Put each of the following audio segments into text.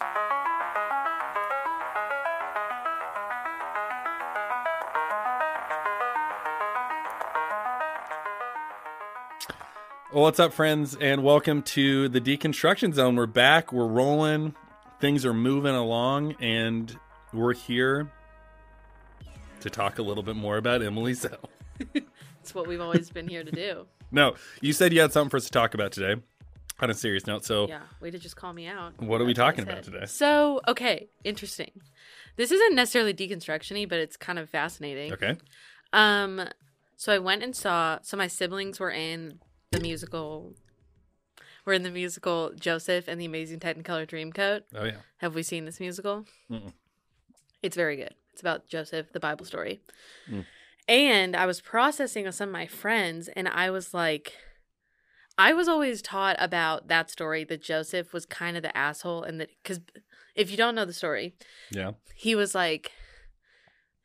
Well, what's up, friends, and welcome to the Deconstruction Zone. We're back, we're rolling, things are moving along, and we're here to talk a little bit more about Emily Zell. It's what we've always been here to do. No, you said you had something for us to talk about today. On a serious note, so Yeah, way to just call me out. What are we talking about today? So, okay, interesting. This isn't necessarily deconstructiony, but it's kind of fascinating. okay, Um, so I went and saw. So my siblings were in the musical. We're in the musical Joseph and the Amazing Technicolor Dreamcoat. oh yeah, Have we seen this musical? Mm-mm. It's very good. It's about Joseph, the Bible story. Mm. And I was processing with some of my friends, and I was like, I was always taught about that story that Joseph was kind of the asshole, and that because if you don't know the story, yeah, he was like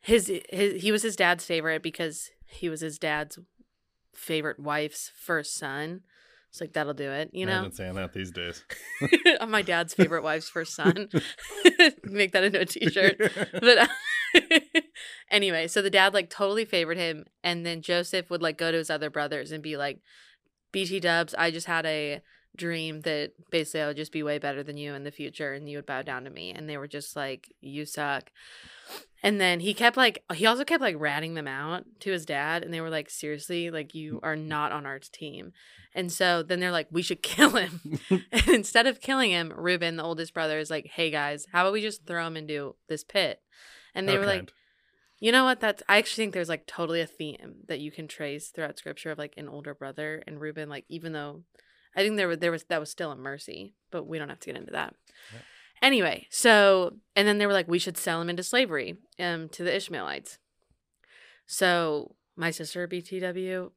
his his he was his dad's favorite because he was his dad's favorite wife's first son. It's like that'll do it, you know. Imagine saying that these days. I'm my dad's favorite wife's first son. Make that into a t-shirt. But anyway, so the dad like totally favored him, and then Joseph would like go to his other brothers and be like, "BT Dubs, I just had a dream that basically I would just be way better than you in the future, and you would bow down to me." And they were just like, "You suck." And then he kept like he also kept like ratting them out to his dad, and they were like, "Seriously, like you are not on our team." And so then they're like, "We should kill him." and instead of killing him, Reuben, the oldest brother, is like, "Hey guys, how about we just throw him into this pit?" And they were like. You know what? That's I actually think there's like totally a theme that you can trace throughout scripture of like an older brother and Reuben. Like even though I think there was there was that was still a mercy, but we don't have to get into that. Yeah. Anyway, so and then they were like, we should sell him into slavery, um, to the Ishmaelites. So my sister BTW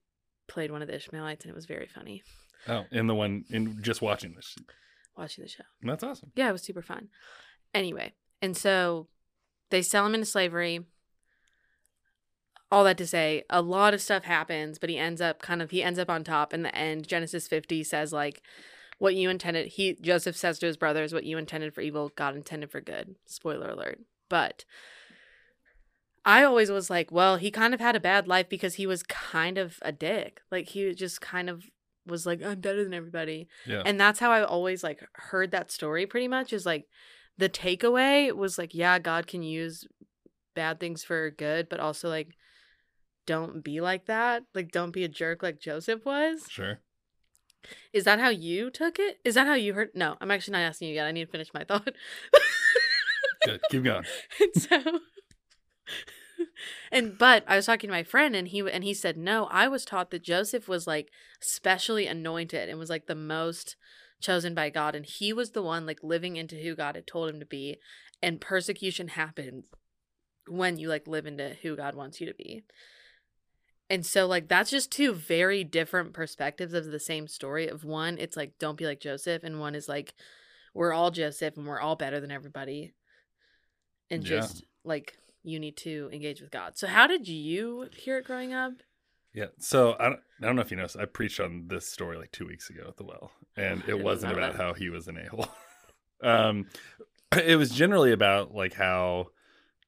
played one of the Ishmaelites, and it was very funny oh, in the one in just watching this, watching the show. that's awesome. Yeah, it was super fun. Anyway, and so they sell him into slavery. All that to say, a lot of stuff happens, but he ends up kind of he ends up on top in the end. Genesis 50 says like what you intended he Joseph says to his brothers, what you intended for evil, God intended for good. Spoiler alert. But I always was like, well, he kind of had a bad life because he was kind of a dick. Like he just kind of was like, I'm better than everybody. Yeah, And that's how I always like heard that story pretty much is like the takeaway was like, yeah, God can use bad things for good, but also like don't be like that. Like don't be a jerk like Joseph was. sure. Is that how you took it? Is that how you heard? No, I'm actually not asking you yet. I need to finish my thought. Good. Keep going. and so and but I was talking to my friend and he and he said no I was taught that Joseph was like specially anointed and was like the most chosen by God and he was the one like living into who God had told him to be and persecution happens when you like live into who God wants you to be. And so like that's just two very different perspectives of the same story of one it's like don't be like Joseph and one is like we're all Joseph and we're all better than everybody. And Yeah. just like you need to engage with God. So how did you hear it growing up? Yeah. So I don't, I don't know if you noticed, I preached on this story like two weeks ago at the well, and it wasn't about how he was an a hole. um, it was generally about like how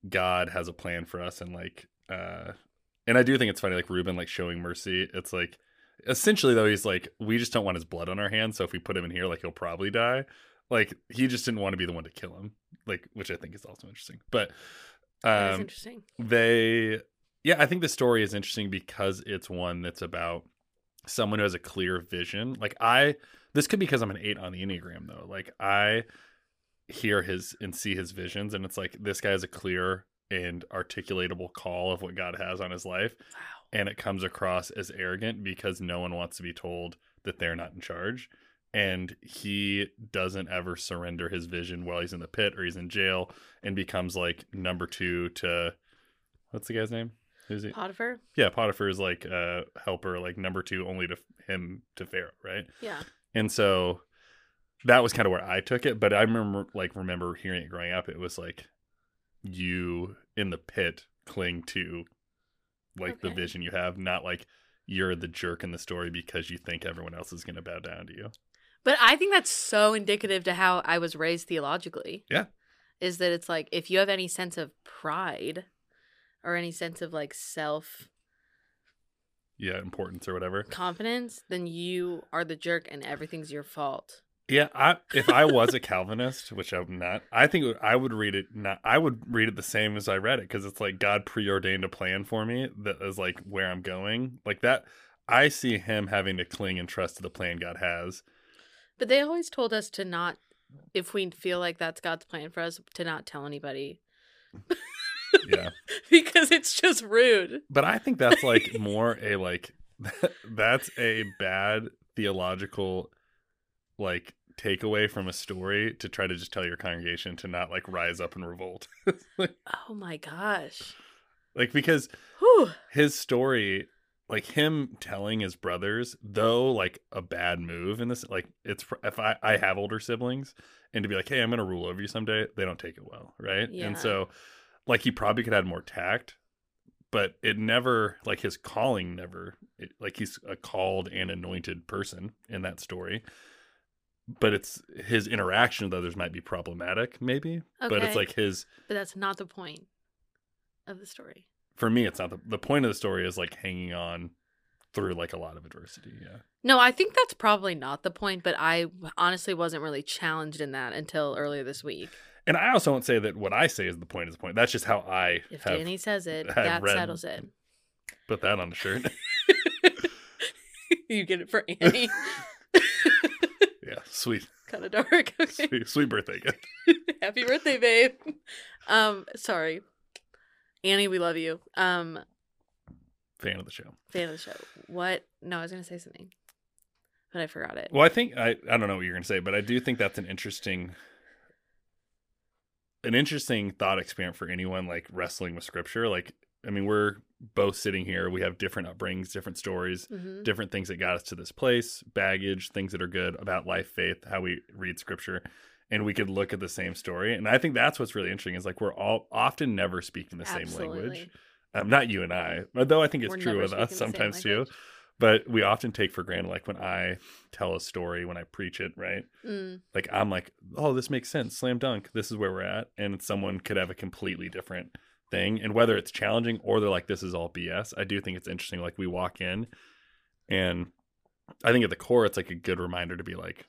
God has a plan for us, and like, uh, and I do think it's funny, like Reuben, like showing mercy. It's like, essentially though, he's like, we just don't want his blood on our hands, so if we put him in here, like he'll probably die. Like he just didn't want to be the one to kill him, like which I think is also interesting. But um, interesting. they yeah i think the story is interesting because it's one that's about someone who has a clear vision like i this could be because i'm an eight on the enneagram though like i hear his and see his visions and it's like this guy has a clear and articulatable call of what god has on his life Wow. and it comes across as arrogant because no one wants to be told that they're not in charge and he doesn't ever surrender his vision while he's in the pit or he's in jail and becomes like number two to what's the guy's name who's he Potiphar? yeah potiphar is like a helper like number two only to him to pharaoh right Yeah. and so that was kind of where i took it but i remember like remember hearing it growing up it was like you in the pit cling to like the vision you have not like you're the jerk in the story because you think everyone else is going to bow down to you But I think that's so indicative to how I was raised theologically. Yeah. Is that it's like if you have any sense of pride or any sense of like self yeah, importance or whatever. confidence, then you are the jerk and everything's your fault. Yeah, I, if I was a Calvinist, which I'm not, I think I would read it. Not, I would read it the same as I read it because it's like God preordained a plan for me that is like where I'm going. Like that, I see Him having to cling and trust to the plan God has. But they always told us to not, if we feel like that's God's plan for us, to not tell anybody Yeah, because it's just rude. but I think that's like more a like that's a bad theological like takeaway from a story to try to just tell your congregation to not like rise up and revolt. like, Oh my gosh. like because Whew. his story like him telling his brothers though like a bad move in this like it's if i i have older siblings and to be like hey i'm gonna rule over you someday they don't take it well right Yeah. and so like he probably could have more tact but it never like his calling never it, like he's a called and anointed person in that story but it's his interaction with others might be problematic maybe but it's like his But that's not the point of the story. for me it's not the, the point of the story is like hanging on through like a lot of adversity yeah No, I think that's probably not the point, but I honestly wasn't really challenged in that until earlier this week. and i also won't say that what i say is the point is the point that's just how i If have Danny says it, that read- settles it. put that on the shirt you get it for Annie. yeah sweet kind of dark. Okay. sweet, sweet birthday gift Happy birthday, babe. Um, sorry. Annie, we love you. Um, fan of the show fan of the show. What? No, I was gonna say something, but I forgot it. well i think i i don't know what you're gonna say but i do think that's an interesting an interesting thought experiment for anyone like wrestling with scripture like i mean we're both sitting here we have different upbringings different stories hmm different things that got us to this place, baggage, things that are good about life, faith, how we read scripture, and we could look at the same story. And I think that's what's really interesting is like we're all often never speaking the same language. Um, not you and I, but though I think it's We're true with us sometimes too. But we often take for granted, like when I tell a story, when I preach it, right? Mm, Like I'm like, oh, this makes sense, slam dunk. This is where we're at, and someone could have a completely different thing. And whether it's challenging or they're like, this is all BS, I do think it's interesting. Like we walk in, and I think at the core, it's like a good reminder to be like,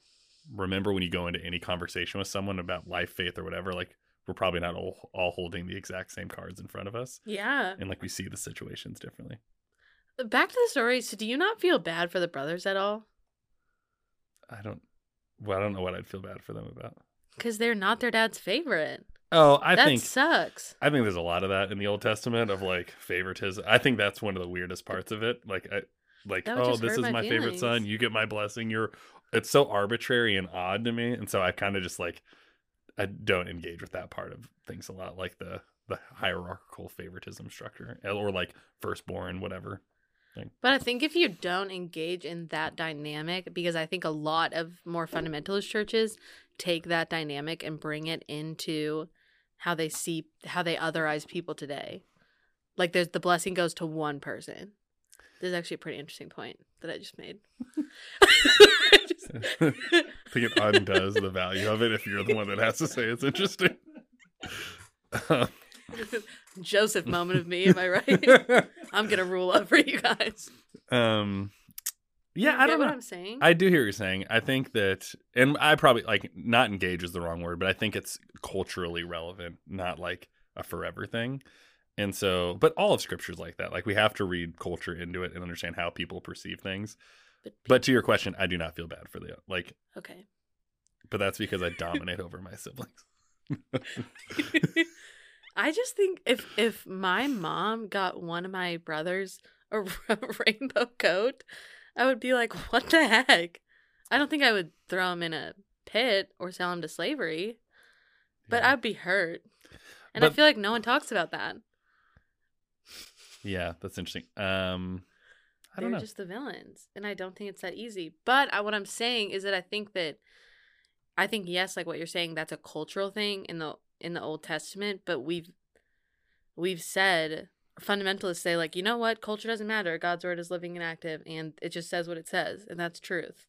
remember when you go into any conversation with someone about life, faith, or whatever, like we're probably not all, all holding the exact same cards in front of us, yeah. and like we see the situations differently. Back to the story. So, do you not feel bad for the brothers at all? I don't. Well, I don't know what I'd feel bad for them about. Because they're not their dad's favorite. Oh, I think that think sucks. I think there's a lot of that in the Old Testament of like favoritism. I think that's one of the weirdest parts of it. Like, I, like, oh, this is my my favorite son. You get my blessing. You're. It's so arbitrary and odd to me, and so I kind of just like, I don't engage with that part of things a lot, like the the hierarchical favoritism structure, eh, or like firstborn, whatever. But I think if you don't engage in that dynamic, because I think a lot of more fundamentalist churches take that dynamic and bring it into how they see how they otherize people today. Like there's the blessing goes to one person. This is actually a pretty interesting point that I just made. Just- I think it undoes the value of it if you're the one that has to say it's interesting. Um, Joseph moment of me, am I right? I'm gonna rule over you guys. um, yeah, I don't know what. I'm saying. I do hear what you're saying. I think that, and I probably like not engage is the wrong word, but I think it's culturally relevant, not like a forever thing. And so, but all of scripture's like that. Like we have to read culture into it and understand how people perceive things. But, But to your question, I do not feel bad for the like, okay. but that's because I dominate over my siblings. I just think if if my mom got one of my brothers a rainbow coat, I would be like, "What the heck?" I don't think I would throw him in a pit or sell him to slavery, but yeah. I'd be hurt. And I feel like no one talks about that. yeah, that's interesting. Um, I They're don't know. just the villains, and I don't think it's that easy. But I, what I'm saying is that I think that I think yes, like what you're saying, that's a cultural thing in the in the Old Testament. But we've we've said fundamentalists say like you know what, culture doesn't matter. God's word is living and active, and it just says what it says, and that's truth.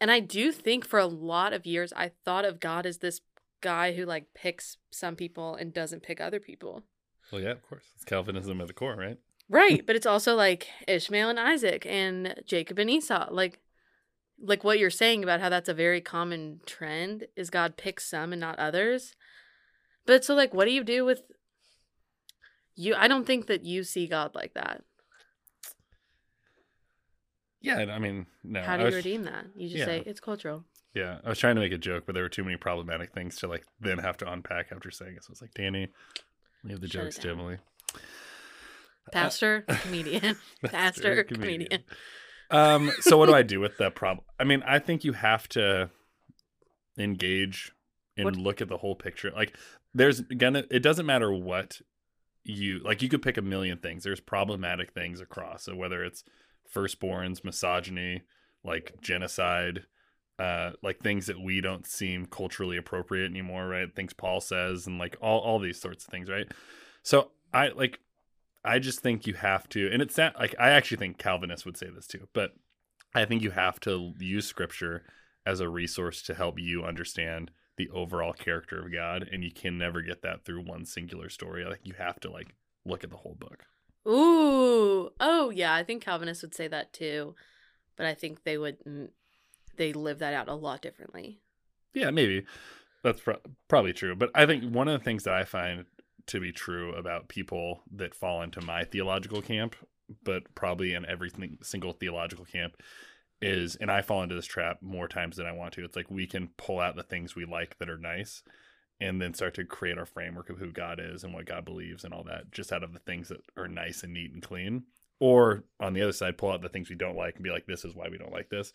And I do think for a lot of years I thought of God as this guy who like picks some people and doesn't pick other people. Well, yeah, of course. It's Calvinism at the core, right? Right, but it's also like Ishmael and Isaac and Jacob and Esau. Like like what you're saying about how that's a very common trend is God picks some and not others. But so like what do you do with you I don't think that you see God like that. Yeah, I mean, no. How do you was- redeem that? You just yeah. say it's cultural. Yeah, I was trying to make a joke, but there were too many problematic things to like then have to unpack after saying it. So I was like, Danny, leave the Shut jokes to. Emily. Pastor, comedian. Pastor, comedian. Um, so what do I do with that problem? I mean, I think you have to engage and What- look at the whole picture. Like, there's gonna. It doesn't matter what you like. You could pick a million things. There's problematic things across. So whether it's firstborns, misogyny, like genocide, uh, like things that we don't seem culturally appropriate anymore, right? Things Paul says, and like all all these sorts of things, right? So I like I just think you have to, and it's not like I actually think Calvinists would say this too, but I think you have to use scripture as a resource to help you understand the overall character of God, and you can never get that through one singular story. Like you have to like look at the whole book. Ooh. Oh, yeah. I think Calvinists would say that too. But I think they would, mm, they live that out a lot differently. Yeah, maybe that's pro- probably true. But I think one of the things that I find to be true about people that fall into my theological camp, but probably in every single theological camp, is, and I fall into this trap more times than I want to. It's like we can pull out the things we like that are nice and then start to create our framework of who God is and what God believes and all that just out of the things that are nice and neat and clean. Or on the other side, pull out the things we don't like and be like, this is why we don't like this.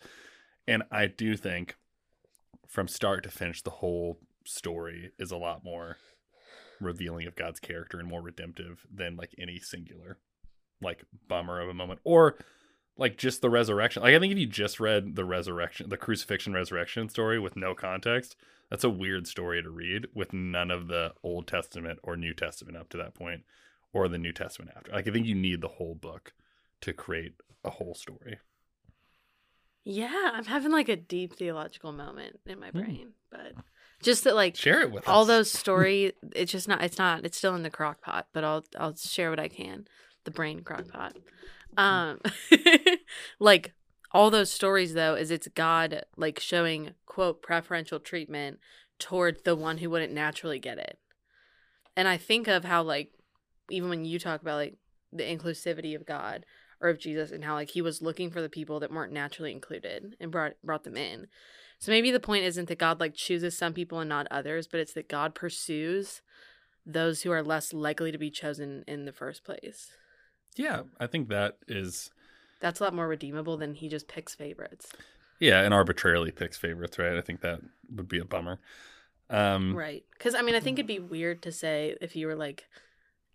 And I do think from start to finish, the whole story is a lot more revealing of God's character and more redemptive than like any singular like bummer of a moment or like just the resurrection. Like I think if you just read the resurrection, the crucifixion resurrection story with no context, that's a weird story to read with none of the Old Testament or New Testament up to that point or the New Testament after. Like I think you need the whole book to create a whole story. Yeah. I'm having like a deep theological moment in my Hmm. brain. But just that, like, Share it with all us. those story it's just not it's not it's still in the crock pot but i'll i'll share what i can the brain crock pot um like all those stories though is it's god like showing quote preferential treatment toward the one who wouldn't naturally get it. And i think of how like even when you talk about like the inclusivity of god or of jesus and how like he was looking for the people that weren't naturally included and brought brought them in. So maybe the point isn't that God like chooses some people and not others, but it's that God pursues those who are less likely to be chosen in the first place. Yeah, I think that is That's a lot more redeemable than he just picks favorites. yeah, and arbitrarily picks favorites, right? I think that would be a bummer. Um Right. Because I mean, I think it'd be weird to say if you were like,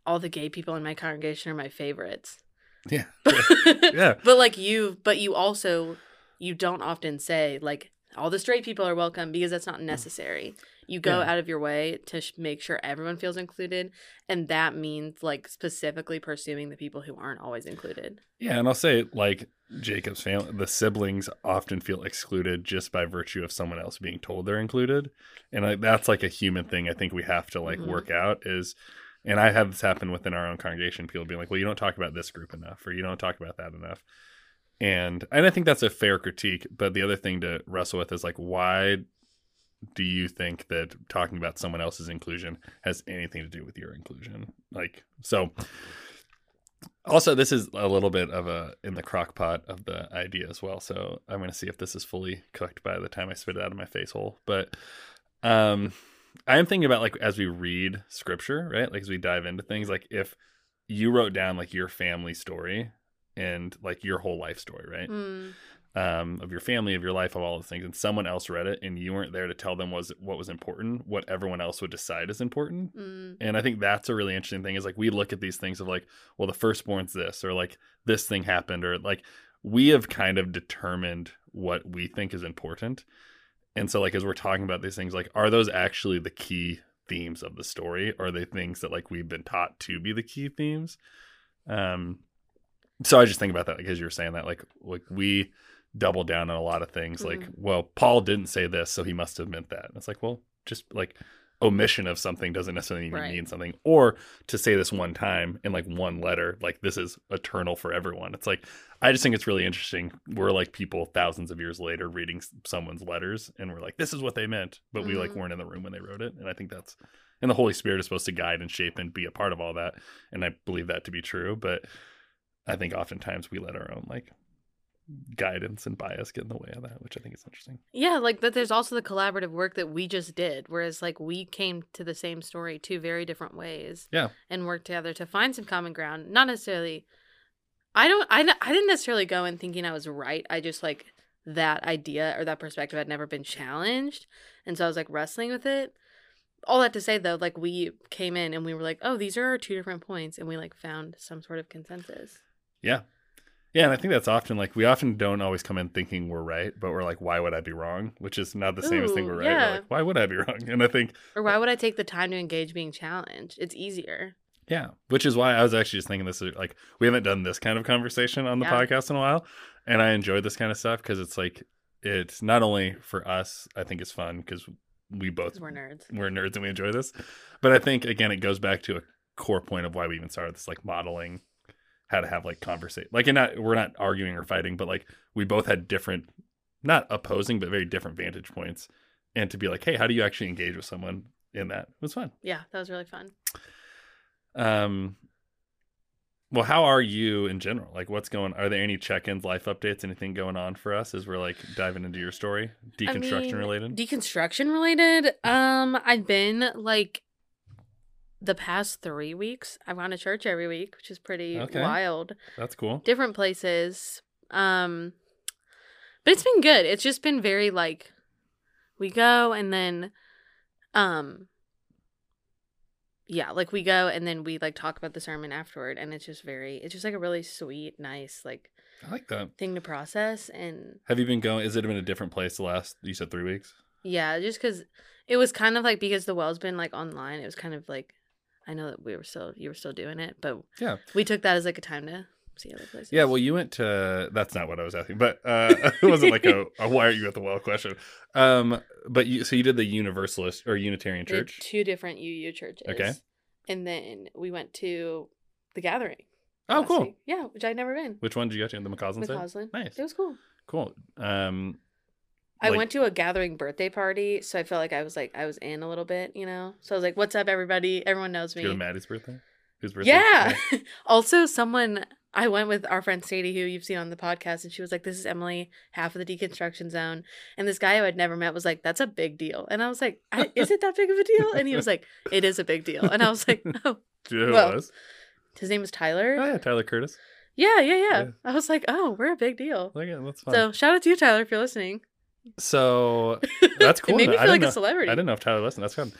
all the gay people in my congregation are my favorites. yeah. Yeah. But like you, but you also, you don't often say like, all the straight people are welcome because that's not necessary. You go Yeah. out of your way to sh- make sure everyone feels included, and that means like specifically pursuing the people who aren't always included. Yeah, and I'll say like Jacob's family, the siblings often feel excluded just by virtue of someone else being told they're included, and like that's like a human thing. I think we have to like Mhm. work out is, and I have this happen within our own congregation. People being like, "Well, you don't talk about this group enough, or you don't talk about that enough," and and I think that's a fair critique. But the other thing to wrestle with is like, why do you think that talking about someone else's inclusion has anything to do with your inclusion? Like, so also this is a little bit of a in the crock pot of the idea as well. So I'm going to see if this is fully cooked by the time I spit it out of my face hole. But um, I am thinking about like as we read scripture, right? Like as we dive into things, like if you wrote down like your family story and like your whole life story, right? Mm, um, of your family, of your life, of all those things, and someone else read it, and you weren't there to tell them was what was important, what everyone else would decide is important. mm, And I think that's a really interesting thing is like we look at these things of like, well, the firstborn's this, or like this thing happened, or like we have kind of determined what we think is important. And so, like, as we're talking about these things, like, are those actually the key themes of the story? Or are they things that like we've been taught to be the key themes? Um, so I just think about that like as you were saying that, like, like we double down on a lot of things. Like, Mhm. well, Paul didn't say this, so he must have meant that. And it's like, well, just like omission of something doesn't necessarily Right. mean something. Or to say this one time in like one letter, like this is eternal for everyone. It's like I just think it's really interesting. We're like people thousands of years later reading someone's letters, and we're like, this is what they meant, but we like Mhm. weren't in the room when they wrote it. And I think that's and the Holy Spirit is supposed to guide and shape and be a part of all that. And I believe that to be true. But I think oftentimes we let our own like guidance and bias get in the way of that, which I think is interesting. Yeah, like that there's also the collaborative work that we just did, whereas like we came to the same story two very different ways. Yeah. And worked together to find some common ground. Not necessarily I don't I I didn't necessarily go in thinking I was right. I just like that idea or that perspective had never been challenged. And so I was like wrestling with it. All that to say though, like we came in and we were like, "Oh, these are our two different points," and we like found some sort of consensus. Yeah. Yeah, and I think that's often like we often don't always come in thinking we're right, but we're like, why would I be wrong? Which is not the same as thinking we're right. yeah. We're like, why would I be wrong? And I think Or why would I take the time to engage being challenged? It's easier. Yeah, which is why I was actually just thinking this is like we haven't done this kind of conversation on the Yeah. podcast in a while, and I enjoy this kind of stuff because it's like it's not only for us. I think it's fun because we both we're nerds. we're nerds and we enjoy this, but I think again it goes back to a core point of why we even started this like modeling how to have like conversation like and not we're not arguing or fighting but like we both had different not opposing but very different vantage points and to be like hey how do you actually engage with someone in that it was fun Yeah, that was really fun. um, well, how are you in general? Like, what's going? Are there any check-ins, life updates, anything going on for us as we're like diving into your story, deconstruction I mean, related? Deconstruction related. Um, I've been like the past three weeks. I've gone to church every week, which is pretty Okay. wild. That's cool. Different places. Um, but it's been good. It's just been very like we go and then, um, yeah, like we go and then we like talk about the sermon afterward, and it's just very. It's just like a really sweet, nice like I like that. thing to process and Have you been going? Is it been a different place the last? You said three weeks. Yeah, just because it was kind of like because the well's been like online, it was kind of like I know that we were still you were still doing it, but Yeah. we took that as like a time to see other places. Yeah. Well, you went to. That's not what I was asking, but uh, it wasn't like a, a "Why are you at the well?" question. Um, but you so you did the Universalist or Unitarian Church. two different UU churches. Okay. and then we went to the Gathering. Oh, cool. week. Yeah, which I'd never been. Which one did you go to? The McCausland? McCausland. Nice. It was cool. Cool. Um, I like- went to a gathering birthday party, so I felt like I was like I was in a little bit, you know. So I was like, "What's up, everybody? Everyone knows you to me." Maddie's birthday? Whose birthday? Yeah. also, someone I went with our friend Sadie, who you've seen on the podcast, and she was like, "This is Emily, half of the deconstruction zone." And this guy who I'd never met was like, "That's a big deal," and I was like, I, "Is it that big of a deal?" And he was like, "It is a big deal," and I was like, "Oh." Do you know who Well, was? His name was Tyler. Oh yeah, Tyler Curtis. Yeah, yeah, yeah, Yeah. I was like, "Oh, we're a big deal." Like, that's fun. So shout out to you, Tyler, if you're listening. So That's cool. it made me I feel like didn't a celebrity. I didn't know if Tyler listened. That's fun.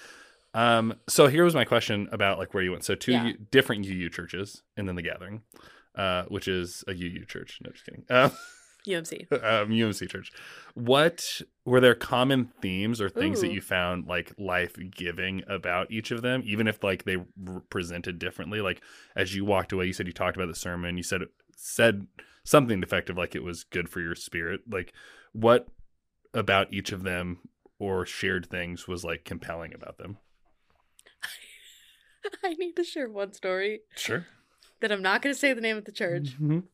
Um, so here was my question about like where you went. So two Yeah. U- different UU churches, and then the Gathering, uh, which is a UU church. No, just kidding. Um, UMC. um, UMC church. What were there common themes or things that you found like life giving about each of them, even if like they presented differently? Like as you walked away, you said you talked about the sermon. You said said something defective, like it was good for your spirit. Like what about each of them or shared things was like compelling about them? I need to share one story Sure. that I'm not going to say the name of the church. Mhm.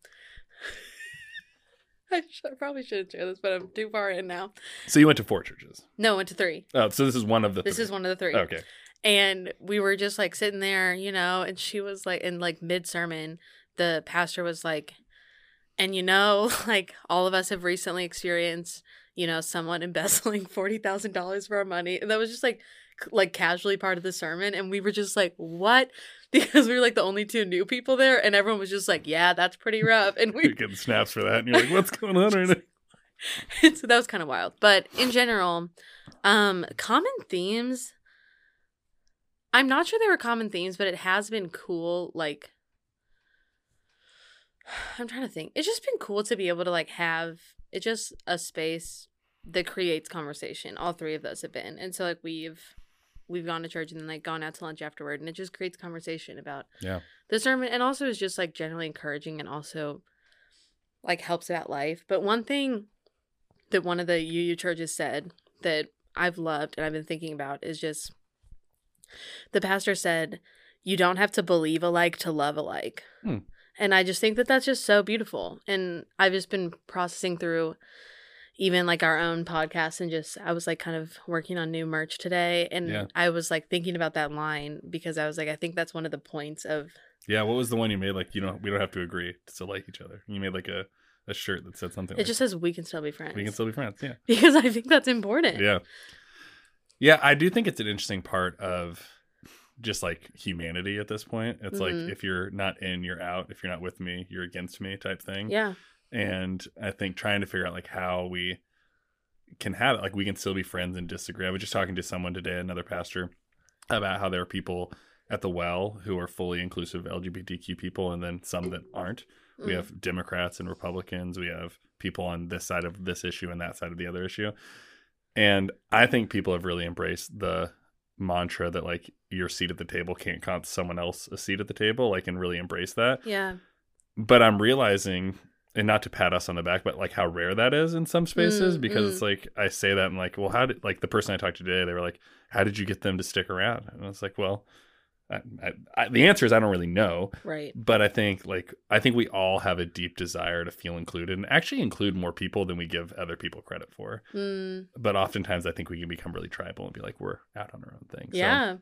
I, sh- I probably shouldn't share this, but I'm too far in now. So you went to four churches. No, I went to three. Oh, so this is one of the. This three. is one of the three. Okay. And we were just like sitting there, you know, and she was like, in like mid sermon, the pastor was like, and you know, like all of us have recently experienced, you know, someone embezzling $40,000 for our money. And that was just like, like casually part of the sermon. And we were just like, what? Because we were like the only two new people there. And everyone was just like, yeah, that's pretty rough. And we You're getting snaps for that, and you're like, "What's going on right now?" so that was kind of wild. But in general, um, common themes. I'm not sure there were common themes, but it has been cool. Like, I'm trying to think. It's just been cool to be able to like have it just a space that creates conversation. All three of those have been, and so like we've we've gone to church and then like gone out to lunch afterward, and it just creates conversation about Yeah. the sermon, and also is just like generally encouraging and also like helps about life. But one thing that one of the UU churches said that I've loved and I've been thinking about is just the pastor said, You don't have to believe alike to love alike. Hmm. And I just think that that's just so beautiful. And I've just been processing through even like our own podcast and just I was like kind of working on new merch today and Yeah. I was like thinking about that line because I was like I think that's one of the points of Yeah, what was the one you made? Like, you know, we don't have to agree to still like each other. You made like a, a shirt that said something it like, just says we can still be friends. we can still be friends. Yeah. because I think that's important. Yeah. Yeah, I do think it's an interesting part of just like humanity at this point. It's Mhm. like if you're not in, you're out. If you're not with me, you're against me type thing. Yeah. And I think trying to figure out like how we can have it, like we can still be friends and disagree. I was just talking to someone today, another pastor, about how there are people at the well who are fully inclusive LGBTQ people and then some that aren't. We Mm. have Democrats and Republicans. We have people on this side of this issue and that side of the other issue. And I think people have really embraced the mantra that like your seat at the table can't cost someone else a seat at the table, like and really embrace that. Yeah. But I'm realizing and not to pat us on the back, but like how rare that is in some spaces Mm, because mm. it's like I say that I'm like, well, how did like the person I talked to today, they were like, how did you get them to stick around? And I was like, well, I, I, I, the answer is I don't really know Right. but I think like I think we all have a deep desire to feel included and actually include more people than we give other people credit for. Mm, But oftentimes I think we can become really tribal and be like we're out on our own thing. So, yeah.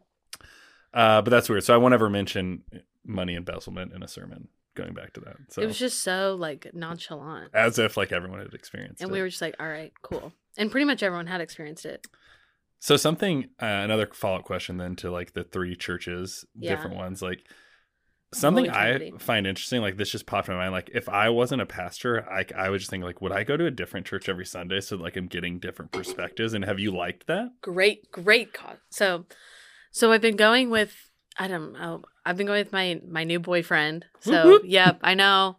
uh, but that's weird. So I won't ever mention money embezzlement in a sermon. Going back to that, so It was just so like nonchalant. as if like everyone had experienced it. And it. we were just like, all right, cool. And pretty much everyone had experienced it. So something uh, another follow up question then to like the three churches, Yeah. different ones, like something I find interesting. Like this just popped in my mind. Like if I wasn't a pastor, I I would just think like, would I go to a different church every Sunday so like I'm getting different perspectives? And have you liked that? Great, great cause. So, so I've been going with I don't know. I've been going with my my new boyfriend. So, whoop. yep, I know.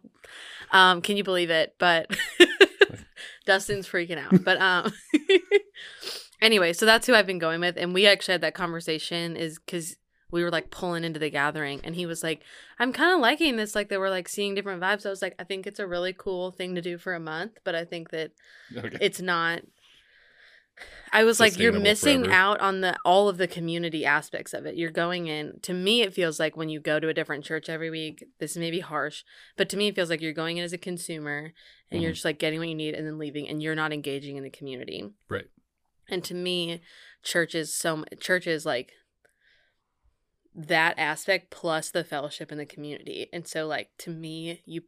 Um, can you believe it? But Dustin's freaking out. But um, anyway, so that's who I've been going with, and we actually had that conversation is because we were like pulling into the gathering, and he was like, "I'm kind of liking this. Like, they were like seeing different vibes." I was like, "I think it's a really cool thing to do for a month, but I think that Okay. it's not." I was like, "You're missing forever. out on the all of the community aspects of it. You're going in. To me, it feels like when you go to a different church every week. This may be harsh, but to me, it feels like you're going in as a consumer and you're Mhm. just like getting what you need and then leaving, and you're not engaging in the community. Right. And to me, church is so church is like that aspect plus the fellowship in the community. And so, like to me, you.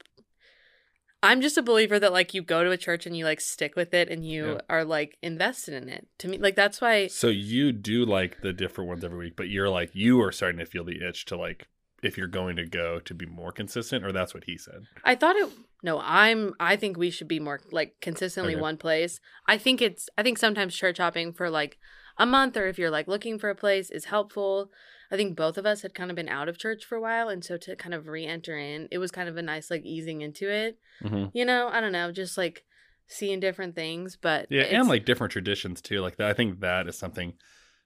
I'm just a believer that like you go to a church and you like stick with it and you Yeah. are like invested in it. To me, like that's why So you do like the different ones every week, but you're like you are starting to feel the itch to like if you're going to go to be more consistent, or that's what he said. I thought it no, I'm I think we should be more like consistently Okay. one place. I think it's I think sometimes church hopping for like a month or if you're like looking for a place is helpful. I think both of us had kind of been out of church for a while and so to kind of re-enter in, it was kind of a nice like easing into it. Mm-hmm. You know, I don't know, just like seeing different things, but Yeah, and like different traditions too. Like that, I think that is something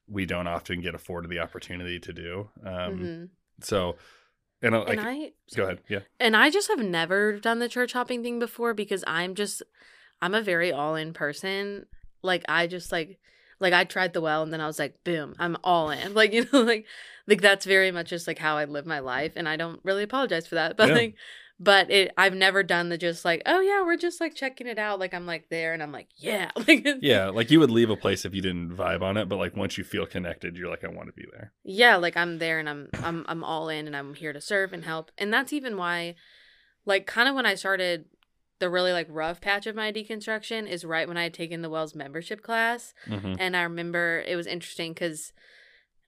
we don't often get afforded the opportunity to do. Um, Mhm. So, and, uh, like, and I go ahead. Yeah. And I just have never done the church hopping thing before because I'm just I'm a very all in person. Like I just like like I tried the well and then I was like, boom, I'm all in. Like, you know, like like that's very much just like how I live my life and I don't really apologize for that. But Yeah. like but it I've never done the just like, oh yeah, we're just like checking it out. Like I'm like there and I'm like, yeah. Like Yeah. Like you would leave a place if you didn't vibe on it, but like once you feel connected, you're like, I want to be there. yeah like i'm there and i'm i'm i'm all in and i'm here to serve and help and that's even why like kind of when i started the really like rough patch of my deconstruction is right when i had taken the wells membership class Mm-hmm. and i remember it was interesting because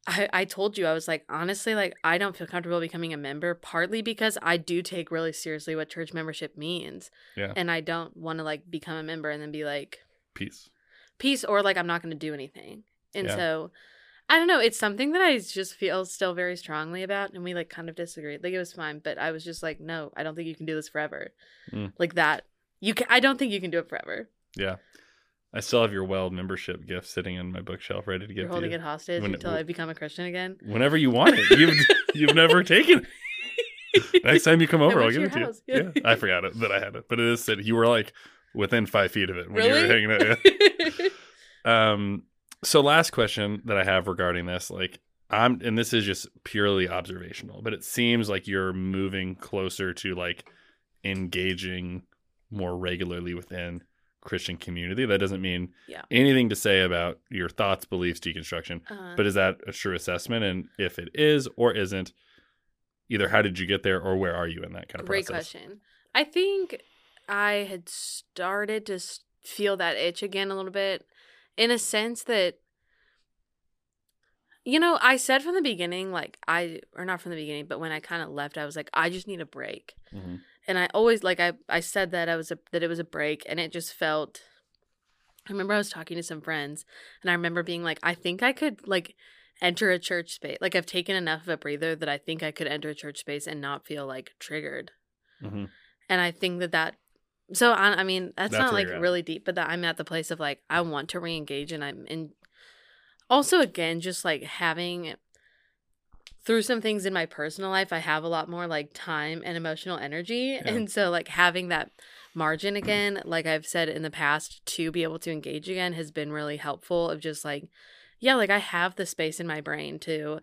I, I told you I was like honestly like I don't feel comfortable becoming a member partly because I do take really seriously what church membership means Yeah. and I don't want to like become a member and then be like Peace. peace or like I'm not going to do anything. And Yeah. so I don't know, it's something that I just feel still very strongly about and we like kind of disagreed. Like it was fine, but I was just like no, I don't think you can do this forever. Mm. Like that. You can I don't think you can do it forever. Yeah. I still have your well membership gift sitting on my bookshelf ready to You're give to holding you. it hostage When- until I become a Christian again. Whenever you want it. You've you've never taken Next time you come over, I'll give it your to you. house. Yeah. I forgot it, that I had it, but it is said you were like within five feet of it when you were hanging out. Yeah. Um, so last question that I have regarding this, like I'm, and this is just purely observational, but it seems like you're moving closer to like engaging more regularly within Christian community. That doesn't mean Yeah. anything to say about your thoughts, beliefs, deconstruction, Uh, but is that a true assessment? And if it is or isn't, either how did you get there or where are you in that kind of Great process? Great question. I think I had started to feel that itch again a little bit in a sense that you know, I said from the beginning like I or not from the beginning, but when I kind of left I was like I just need a break. Mhm. And I always like I I said that I was a that it was a break and it just felt I remember I was talking to some friends and I remember being like I think I could like enter a church space. Like I've taken enough of a breather that I think I could enter a church space and not feel like triggered Mhm. and I think that that so I, I mean that's, That's not like really deep, but that I'm at the place of like I want to re-engage and I'm in. Also, again, just like having through some things in my personal life, I have a lot more like time and emotional energy, and so like having that margin again, like I've said in the past, to be able to engage again has been really helpful. Of just like, yeah, like I have the space in my brain to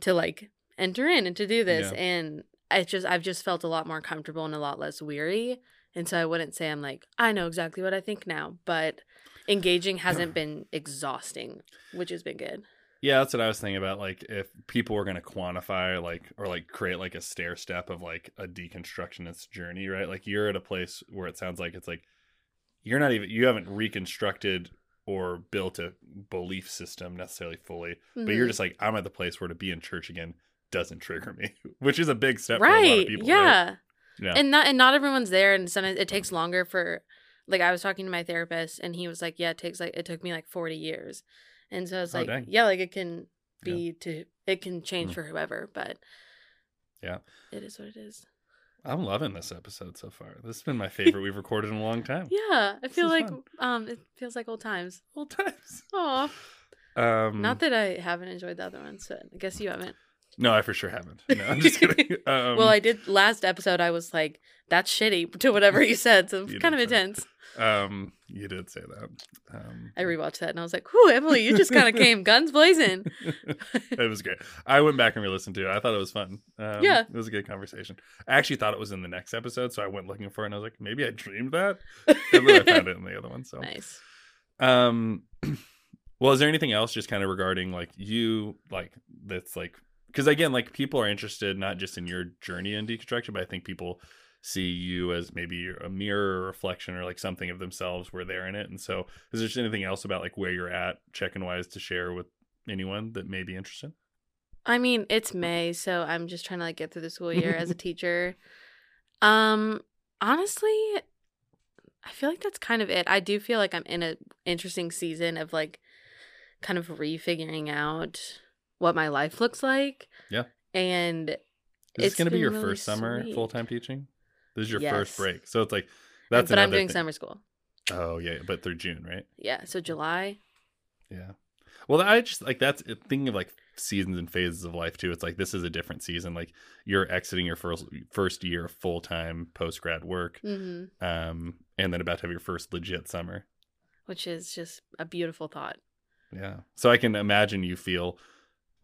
to like enter in and to do this Yeah. and it's just I've just felt a lot more comfortable and a lot less weary. And so I wouldn't say I'm like, I know exactly what I think now, but engaging hasn't been exhausting, which has been good. Yeah, that's what I was thinking about. Like, if people were going to quantify, like, or like create like a stair step of like a deconstructionist journey, right? Like, you're at a place where it sounds like it's like you're not even, you haven't reconstructed or built a belief system necessarily fully, but you're Mhm. just like, I'm at the place where to be in church again doesn't trigger me, which is a big step for a lot right. of people. yeah. Right? Yeah. And not and not everyone's there and sometimes it takes longer for like I was talking to my therapist and he was like, Yeah, it takes like it took me like forty years. And so I was Oh, like, dang. Yeah, like it can Yeah. be to it can change Mm. for whoever, but Yeah. It is what it is. I'm loving this episode so far. This has been my favorite we've recorded in a long time. Yeah. I feel like fun. um it feels like old times. Old times. Aw. Um, Not that I haven't enjoyed the other ones, but I guess you haven't. No, I for sure haven't. No, I'm just kidding. Um, well, I did last episode. I was like, "That's shitty" to whatever you said, so it's kind of intense. Um, you did say that. Um, I rewatched that and I was like, "Whew, Emily, you just kind of came guns blazing." it was great. I went back and re-listened to it. I thought it was fun. Um, Yeah. it was a good conversation. I actually thought it was in the next episode, so I went looking for it, and I was like, maybe I dreamed that, and then I found it in the other one. So, nice. um, well, is there anything else just kind of regarding like you, like that's like because again, like people are interested not just in your journey in deconstruction, but I think people see you as maybe a mirror or reflection or like something of themselves where they're in it. And so, is there just anything else about like where you're at, check-in wise, to share with anyone that may be interested? I mean, it's May, so I'm just trying to like get through the school year as a teacher. Um, honestly, I feel like that's kind of it. I do feel like I'm in a interesting season of like kind of refiguring out what my life looks like. Yeah. And Is this It's going to be your really first summer full time teaching? This is your Yes. first break, so it's like that's. but I'm doing thing. summer school. Oh yeah, but through June, right? Yeah, so July. Yeah. Well, I just like that's thinking of like seasons and phases of life too. It's like this is a different season. Like you're exiting your first first year of full time post grad work, hmm um, and then about to have your first legit summer. Which is just a beautiful thought. Yeah. So I can imagine you feel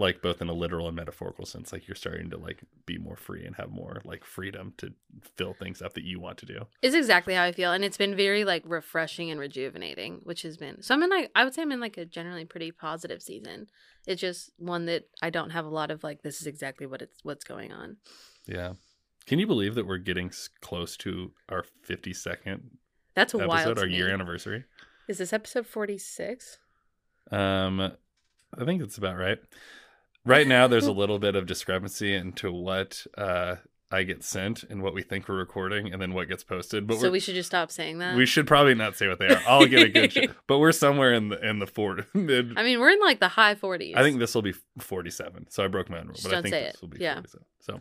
like both in a literal and metaphorical sense, like you're starting to like be more free and have more like freedom to fill things up that you want to do. It's exactly how I feel, and it's been very like refreshing and rejuvenating, which has been. So I'm in like I would say I'm in like a generally pretty positive season. It's just one that I don't have a lot of like this is exactly what it's what's going on. Yeah. Can you believe that we're getting close to our 52nd That's wild. episode, to our year me. anniversary? Is this episode 46? Um, I think it's about right. Right now, there's a little bit of discrepancy into what uh, I get sent and what we think we're recording, and then what gets posted. But so we're, should just stop saying that. we should probably not say what they are. I'll get a good, sh- but we're somewhere in the in the four mid. I mean, we're in like the high 40s. I think this will be 47. So I broke my own rule, Just but I think say this it. will be Yeah. 47. So,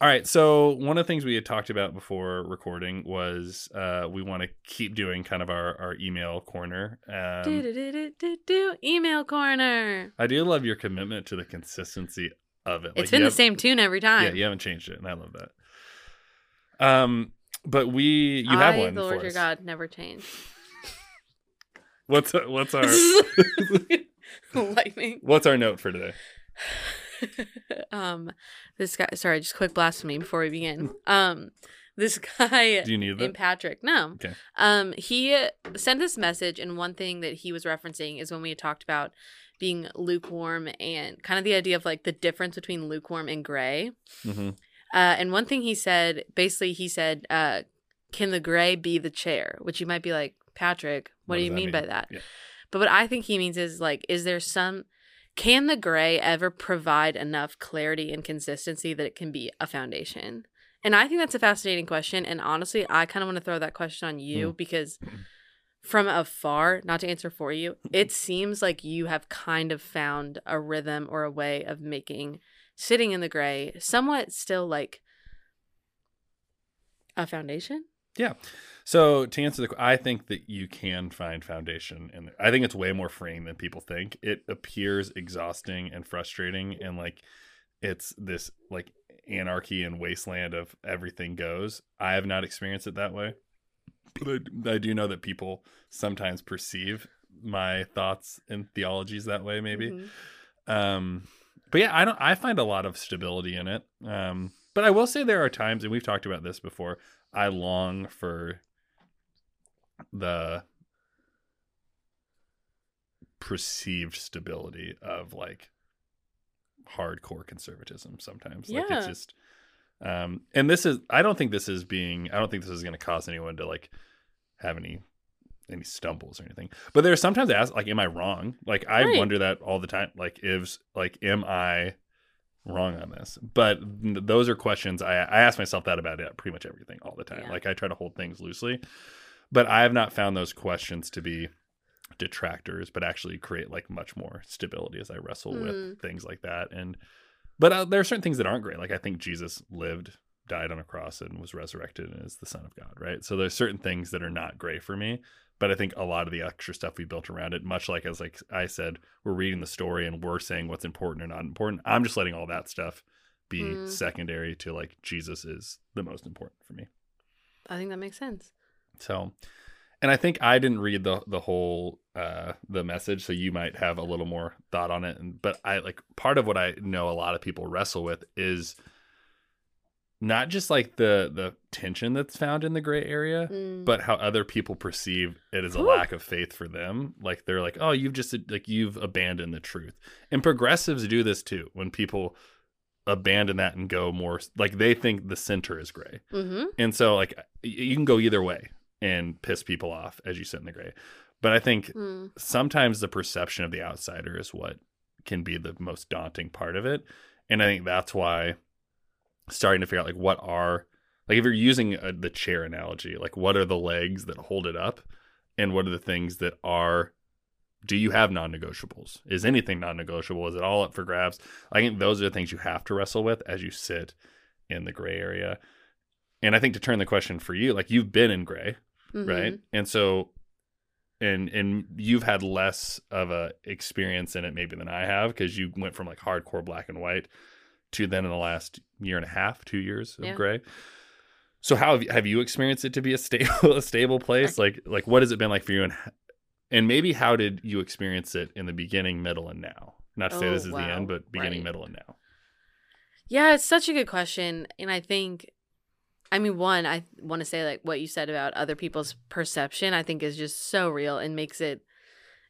all right. So one of the things we had talked about before recording was uh, we want to keep doing kind of our, our email corner. Um, do, do, do, do, email corner. I do love your commitment to the consistency of it. It's Like, been the same tune every time. Yeah, you haven't changed it, and I love that. Um, but we you have I, one the Lord your us. God, never change. What's what's our Lightning. what's our note for today? um, this guy. Sorry, just quick blasphemy before we begin. Um, this guy Do you need in? Patrick. No. Okay. Um, he sent this message, and one thing that he was referencing is when we had talked about being lukewarm and kind of the idea of like the difference between lukewarm and gray. hmm Uh, and one thing he said, basically, he said, uh, "Can the gray be the chair?" Which you might be like, Patrick, what, What do you mean, mean? by that? Yeah. But what I think he means is like, is there some? Can the gray ever provide enough clarity and consistency that it can be a foundation? And I think that's a fascinating question. And honestly, I kind of want to throw that question on you Mm. because from afar, not to answer for you, it seems like you have kind of found a rhythm or a way of making sitting in the gray somewhat still like a foundation. So to answer the, I think that you can find foundation, and I think it's way more freeing than people think. It appears exhausting and frustrating, and like it's this like anarchy and wasteland of everything goes. I have not experienced it that way, but I, I do know that people sometimes perceive my thoughts and theologies that way. Maybe, Mhm. um, but yeah, I don't. I find a lot of stability in it. Um, but I will say there are times, and we've talked about this before. I long for the perceived stability of like hardcore conservatism sometimes. Like it's just um and this is i don't think this is being i don't think this is going to cause anyone to like have any any stumbles or anything. But there's sometimes I ask like am i wrong? Like i Right. wonder that all the time. Like if like am i wrong on this? But those are questions i i ask myself that about it pretty much everything all the time. Yeah. like i try to hold things loosely but i have not found those questions to be detractors but actually create like much more stability as i wrestle Mm. with things like that and but uh, there are certain things that aren't great like i think jesus lived died on a cross and was resurrected and is the son of god right so there's certain things that are not great for me but i think a lot of the extra stuff we built around it much like as like i said we're reading the story and we're saying what's important or not important i'm just letting all that stuff be Mm. secondary to like jesus is the most important for me I think that makes sense. So, and I think I didn't read the the whole uh the message, so you might have a little more thought on it. And but I like part of what I know a lot of people wrestle with is not just like the the tension that's found in the gray area, Mm. but how other people perceive it as a Whew. lack of faith for them. Like they're like, "Oh, you've just like you've abandoned the truth." And progressives do this too. When people abandon that and go more like they think the center is gray. Mhm. And so like you can go either way and piss people off as you sit in the gray. But I think Mm. sometimes the perception of the outsider is what can be the most daunting part of it. And I think that's why starting to figure out like what are like if you're using a, the chair analogy, like what are the legs that hold it up and what are the things that are do you have non-negotiables? Is anything non-negotiable? Is it all up for grabs? I think those are the things you have to wrestle with as you sit in the gray area. And I think to turn the question for you, like you've been in gray, Mhm. right? And so and and you've had less of a experience in it maybe than I have because you went from like hardcore black and white to then in the last year and a half, two years of Yeah. gray. So how have you, have you experienced it to be a stable a stable place? Like like what has it been like for you and and maybe how did you experience it in the beginning, middle, and now? Not to say Oh, this is the end, but beginning, Right. middle, and now. Yeah, it's such a good question. And I think, I mean, one, I want to say like what you said about other people's perception, I think is just so real and makes it,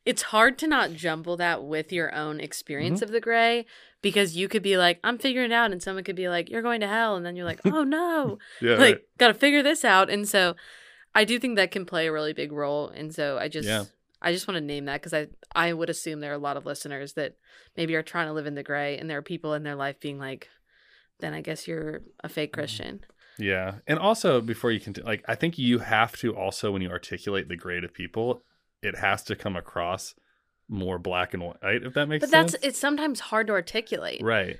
it's hard to not jumble that with your own experience Mm-hmm. of the gray because you could be like, I'm figuring it out. And someone could be like, you're going to hell. And then you're like, oh no, Yeah. like, got to figure this out. And so I do think that can play a really big role. And so I just, Yeah. I just want to name that because I, I would assume there are a lot of listeners that maybe are trying to live in the gray and there are people in their life being like, then I guess you're a fake Mm-hmm. Christian. Yeah. And also before you continue, like I think you have to also when you articulate the grade of people, it has to come across more black and white, if that makes But sense. But that's it's sometimes hard to articulate. right.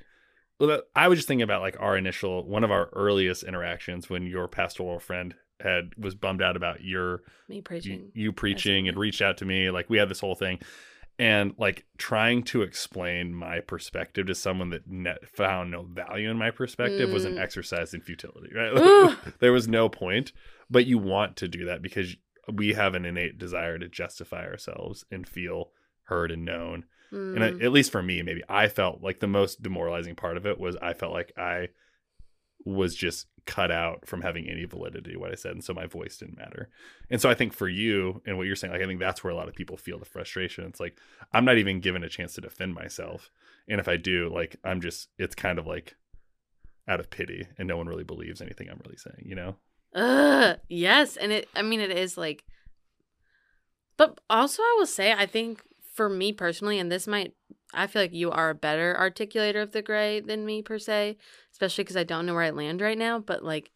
Well, that, I was just thinking about like our initial one of our earliest interactions when your pastoral friend had was bummed out about your Me you, preaching. you preaching and reached out to me. Like we had this whole thing. And like trying to explain my perspective to someone that net found no value in my perspective was an Mm. exercise in futility right there was no point but you want to do that because we have an innate desire to justify ourselves and feel heard and known and Mm. I, at least for me maybe i felt like the most demoralizing part of it was i felt like i was just cut out from having any validity what i said and so my voice didn't matter. And so i think for you and what you're saying like i think that's where a lot of people feel the frustration. It's like i'm not even given a chance to defend myself. And if i do like i'm just it's kind of like out of pity and no one really believes anything i'm really saying you know? Ugh, yes, and it. I mean, it is like, but also I will say, I think for me personally, and this might, I feel like you are a better articulator of the gray than me per se, especially because I don't know where I land right now. But like,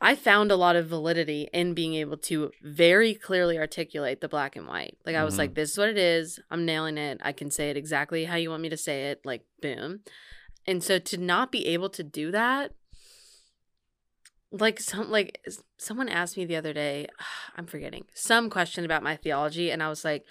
I found a lot of validity in being able to very clearly articulate the black and white. Like I was like, mm-hmm. this is what it is. I'm nailing it. I can say it exactly how you want me to say it. Like, boom. And so to not be able to do that like some like someone asked me the other day i'm forgetting some question about my theology and i was like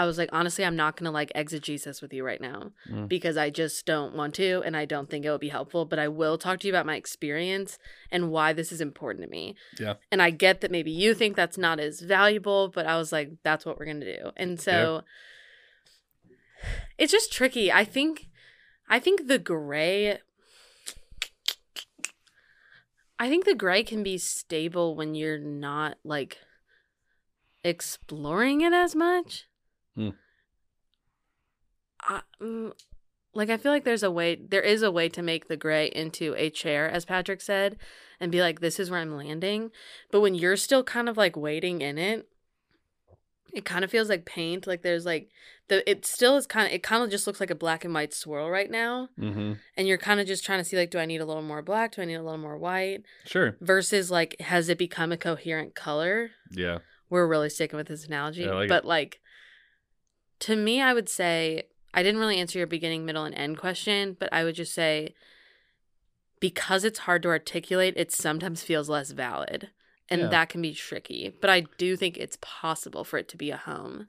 i was like honestly i'm not gonna like exegesis with you right now Mm. because i just don't want to and i don't think it would be helpful but i will talk to you about my experience and why this is important to me Yeah. and i get that maybe you think that's not as valuable but i was like that's what we're gonna do and so it's just tricky i think i think the gray I think the gray can be stable when you're not like exploring it as much. Hmm. I, mm, like I feel like there's a way there is a way to make the gray into a chair as Patrick said and be like this is where I'm landing. But when you're still kind of like waiting in it, it kind of feels like paint like there's like the it still is kind of it kind of just looks like a black and white swirl right now Mm-hmm. and you're kind of just trying to see like do I need a little more black, do I need a little more white? Sure. versus like has it become a coherent color Yeah. we're really sticking with this analogy Yeah, like it. but like to me i would say i didn't really answer your beginning middle and end question but i would just say because it's hard to articulate it sometimes feels less valid and Yeah. that can be tricky but i do think it's possible for it to be a home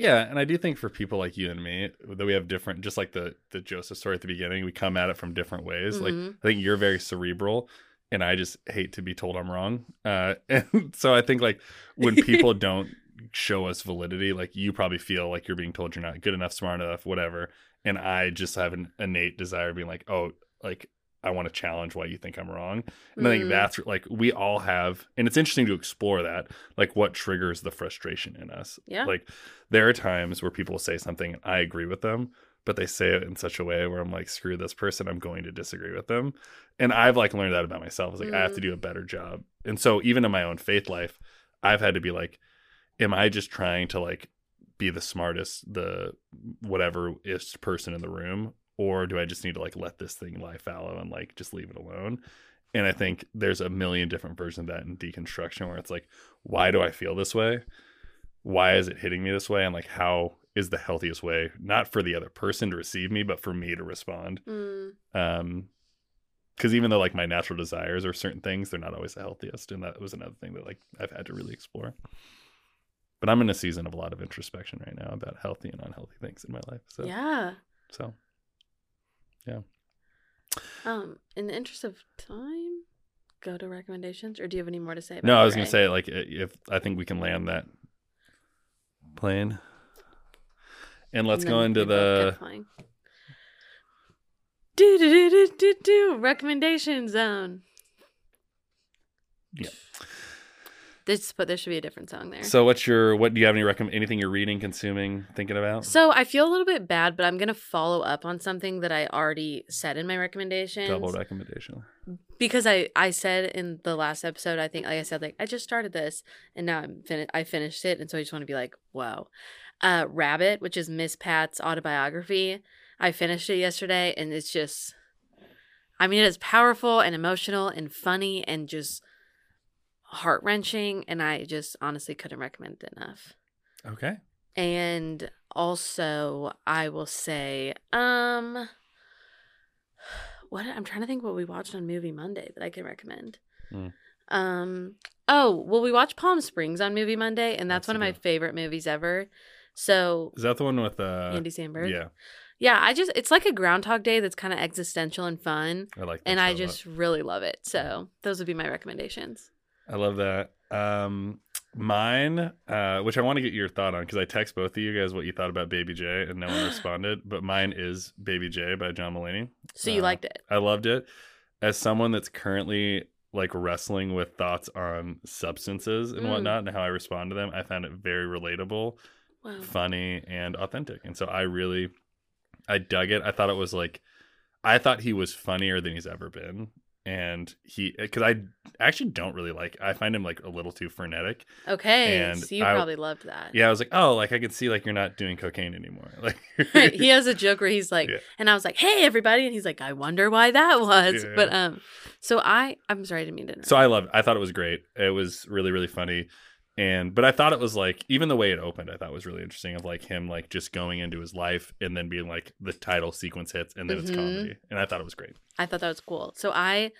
Yeah, and I do think for people like you and me that we have different, just like the the Joseph story at the beginning, we come at it from different ways. Like Mhm. I think you're very cerebral, and I just hate to be told I'm wrong. Uh, and so I think like when people don't show us validity, like you probably feel like you're being told you're not good enough, smart enough, whatever, and I just have an innate desire of being like, oh, like I want to challenge why you think I'm wrong. And I think Mm. that's like we all have, and it's interesting to explore that, like what triggers the frustration in us. Yeah. Like there are times where people say something and I agree with them, but they say it in such a way where I'm like, screw this person, I'm going to disagree with them. And I've like learned that about myself. It's like I have to Mm. do a better job. And so even in my own faith life, I've had to be like, am I just trying to like be the smartest, the whatever is person in the room? Or do I just need to like let this thing lie fallow and like just leave it alone? And I think there's a million different versions of that in deconstruction where it's like, why do I feel this way? Why is it hitting me this way? And like, how is the healthiest way, not for the other person to receive me, but for me to respond? Mm. Um, because even though like my natural desires are certain things, they're not always the healthiest. And that was another thing that like I've had to really explore. But I'm in a season of a lot of introspection right now about healthy and unhealthy things in my life. So, yeah so yeah. um in the interest of time go to recommendations or do you have any more to say about no, I was gonna say like if I think we can land that plane, and let's And go into the kept. Do do do do do do recommendation zone. Yeah. This, but there should be a different song there. So what's your what do you have any recommend anything you're reading, consuming, thinking about? So I feel a little bit bad, but I'm gonna follow up on something that I already said in my recommendations. Double recommendation. because I I said in the last episode, I think like I said like I just started this and now I'm fin- I finished it, and so I just want to be like, whoa, uh, Rabbit, which is Miss Pat's autobiography. I finished it yesterday, and it's just, I mean, it is powerful and emotional and funny and just heart wrenching, and I just honestly couldn't recommend it enough. Okay. And also, I will say, um, what I'm trying to think what we watched on Movie Monday that I can recommend. Hmm. Um, oh, well, we watched Palm Springs on Movie Monday, and that's, That's one of my favorite movies ever. So Is that the one with uh Andy Samberg. Yeah, Yeah, I just it's like a Groundhog Day that's kind of existential and fun, I like and I show a lot. just really love it. So those would be my recommendations. I love that. Um, mine, uh, which I want to get your thought on because I text both of you guys what you thought about Baby J and no one responded. But mine is Baby J by John Mulaney. So you Uh, liked it? I loved it. As someone that's currently like wrestling with thoughts on substances and Mm. whatnot and how I respond to them, I found it very relatable, Wow. funny, and authentic. And so I really, I dug it. I thought it was like, I thought he was funnier than he's ever been. And he, because I actually don't really like, I find him like a little too frenetic. Okay, And so you I- probably loved that. Yeah, I was like, oh, like I can see like you're not doing cocaine anymore. Like, he has a joke where he's like, Yeah. and I was like, "Hey, everybody," and he's like, "I wonder why that was." Yeah. But um, so I, I'm sorry, I didn't mean to. So I loved. I thought it was great. It was really really funny, and but I thought it was like even the way it opened, I thought was really interesting. Of like him like just going into his life and then being like the title sequence hits and then it's Mhm. comedy, and I thought it was great. I thought that was cool. So I,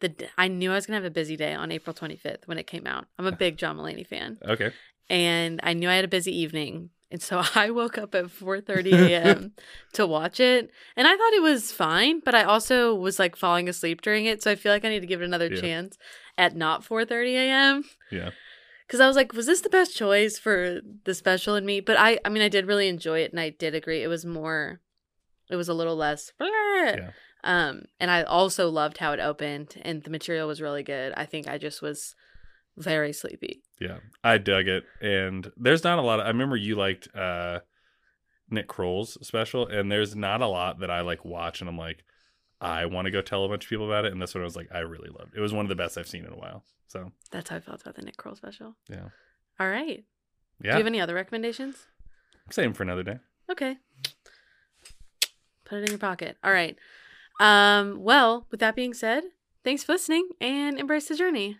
the i knew I was gonna have a busy day on April 25th when it came out. I'm a big John Mulaney fan, Okay, and I knew I had a busy evening, and so I woke up at 4:30 a.m. to watch it, and I thought it was fine, but I also was like falling asleep during it, so I feel like I need to give it another Yeah. chance at not 4:30 a.m. yeah, because I was like, was this the best choice for the special in me? But I, I mean, I did really enjoy it, and I did agree it was more, it was a little less. Yeah. Um, and I also loved how it opened, and the material was really good. I think I just was very sleepy. yeah. I dug it, and there's not a lot. Of, I remember you liked uh Nick Kroll's special, and there's not a lot that I like watch, and I'm like. I want to go tell a bunch of people about it, and this one I was like, I really loved. It was one of the best I've seen in a while. So That's how I felt about the Nick Kroll special. Yeah. All right. Yeah. Do you have any other recommendations? same for another day. Okay. Put it in your pocket. All right. Um, well, with that being said, thanks for listening and embrace the journey.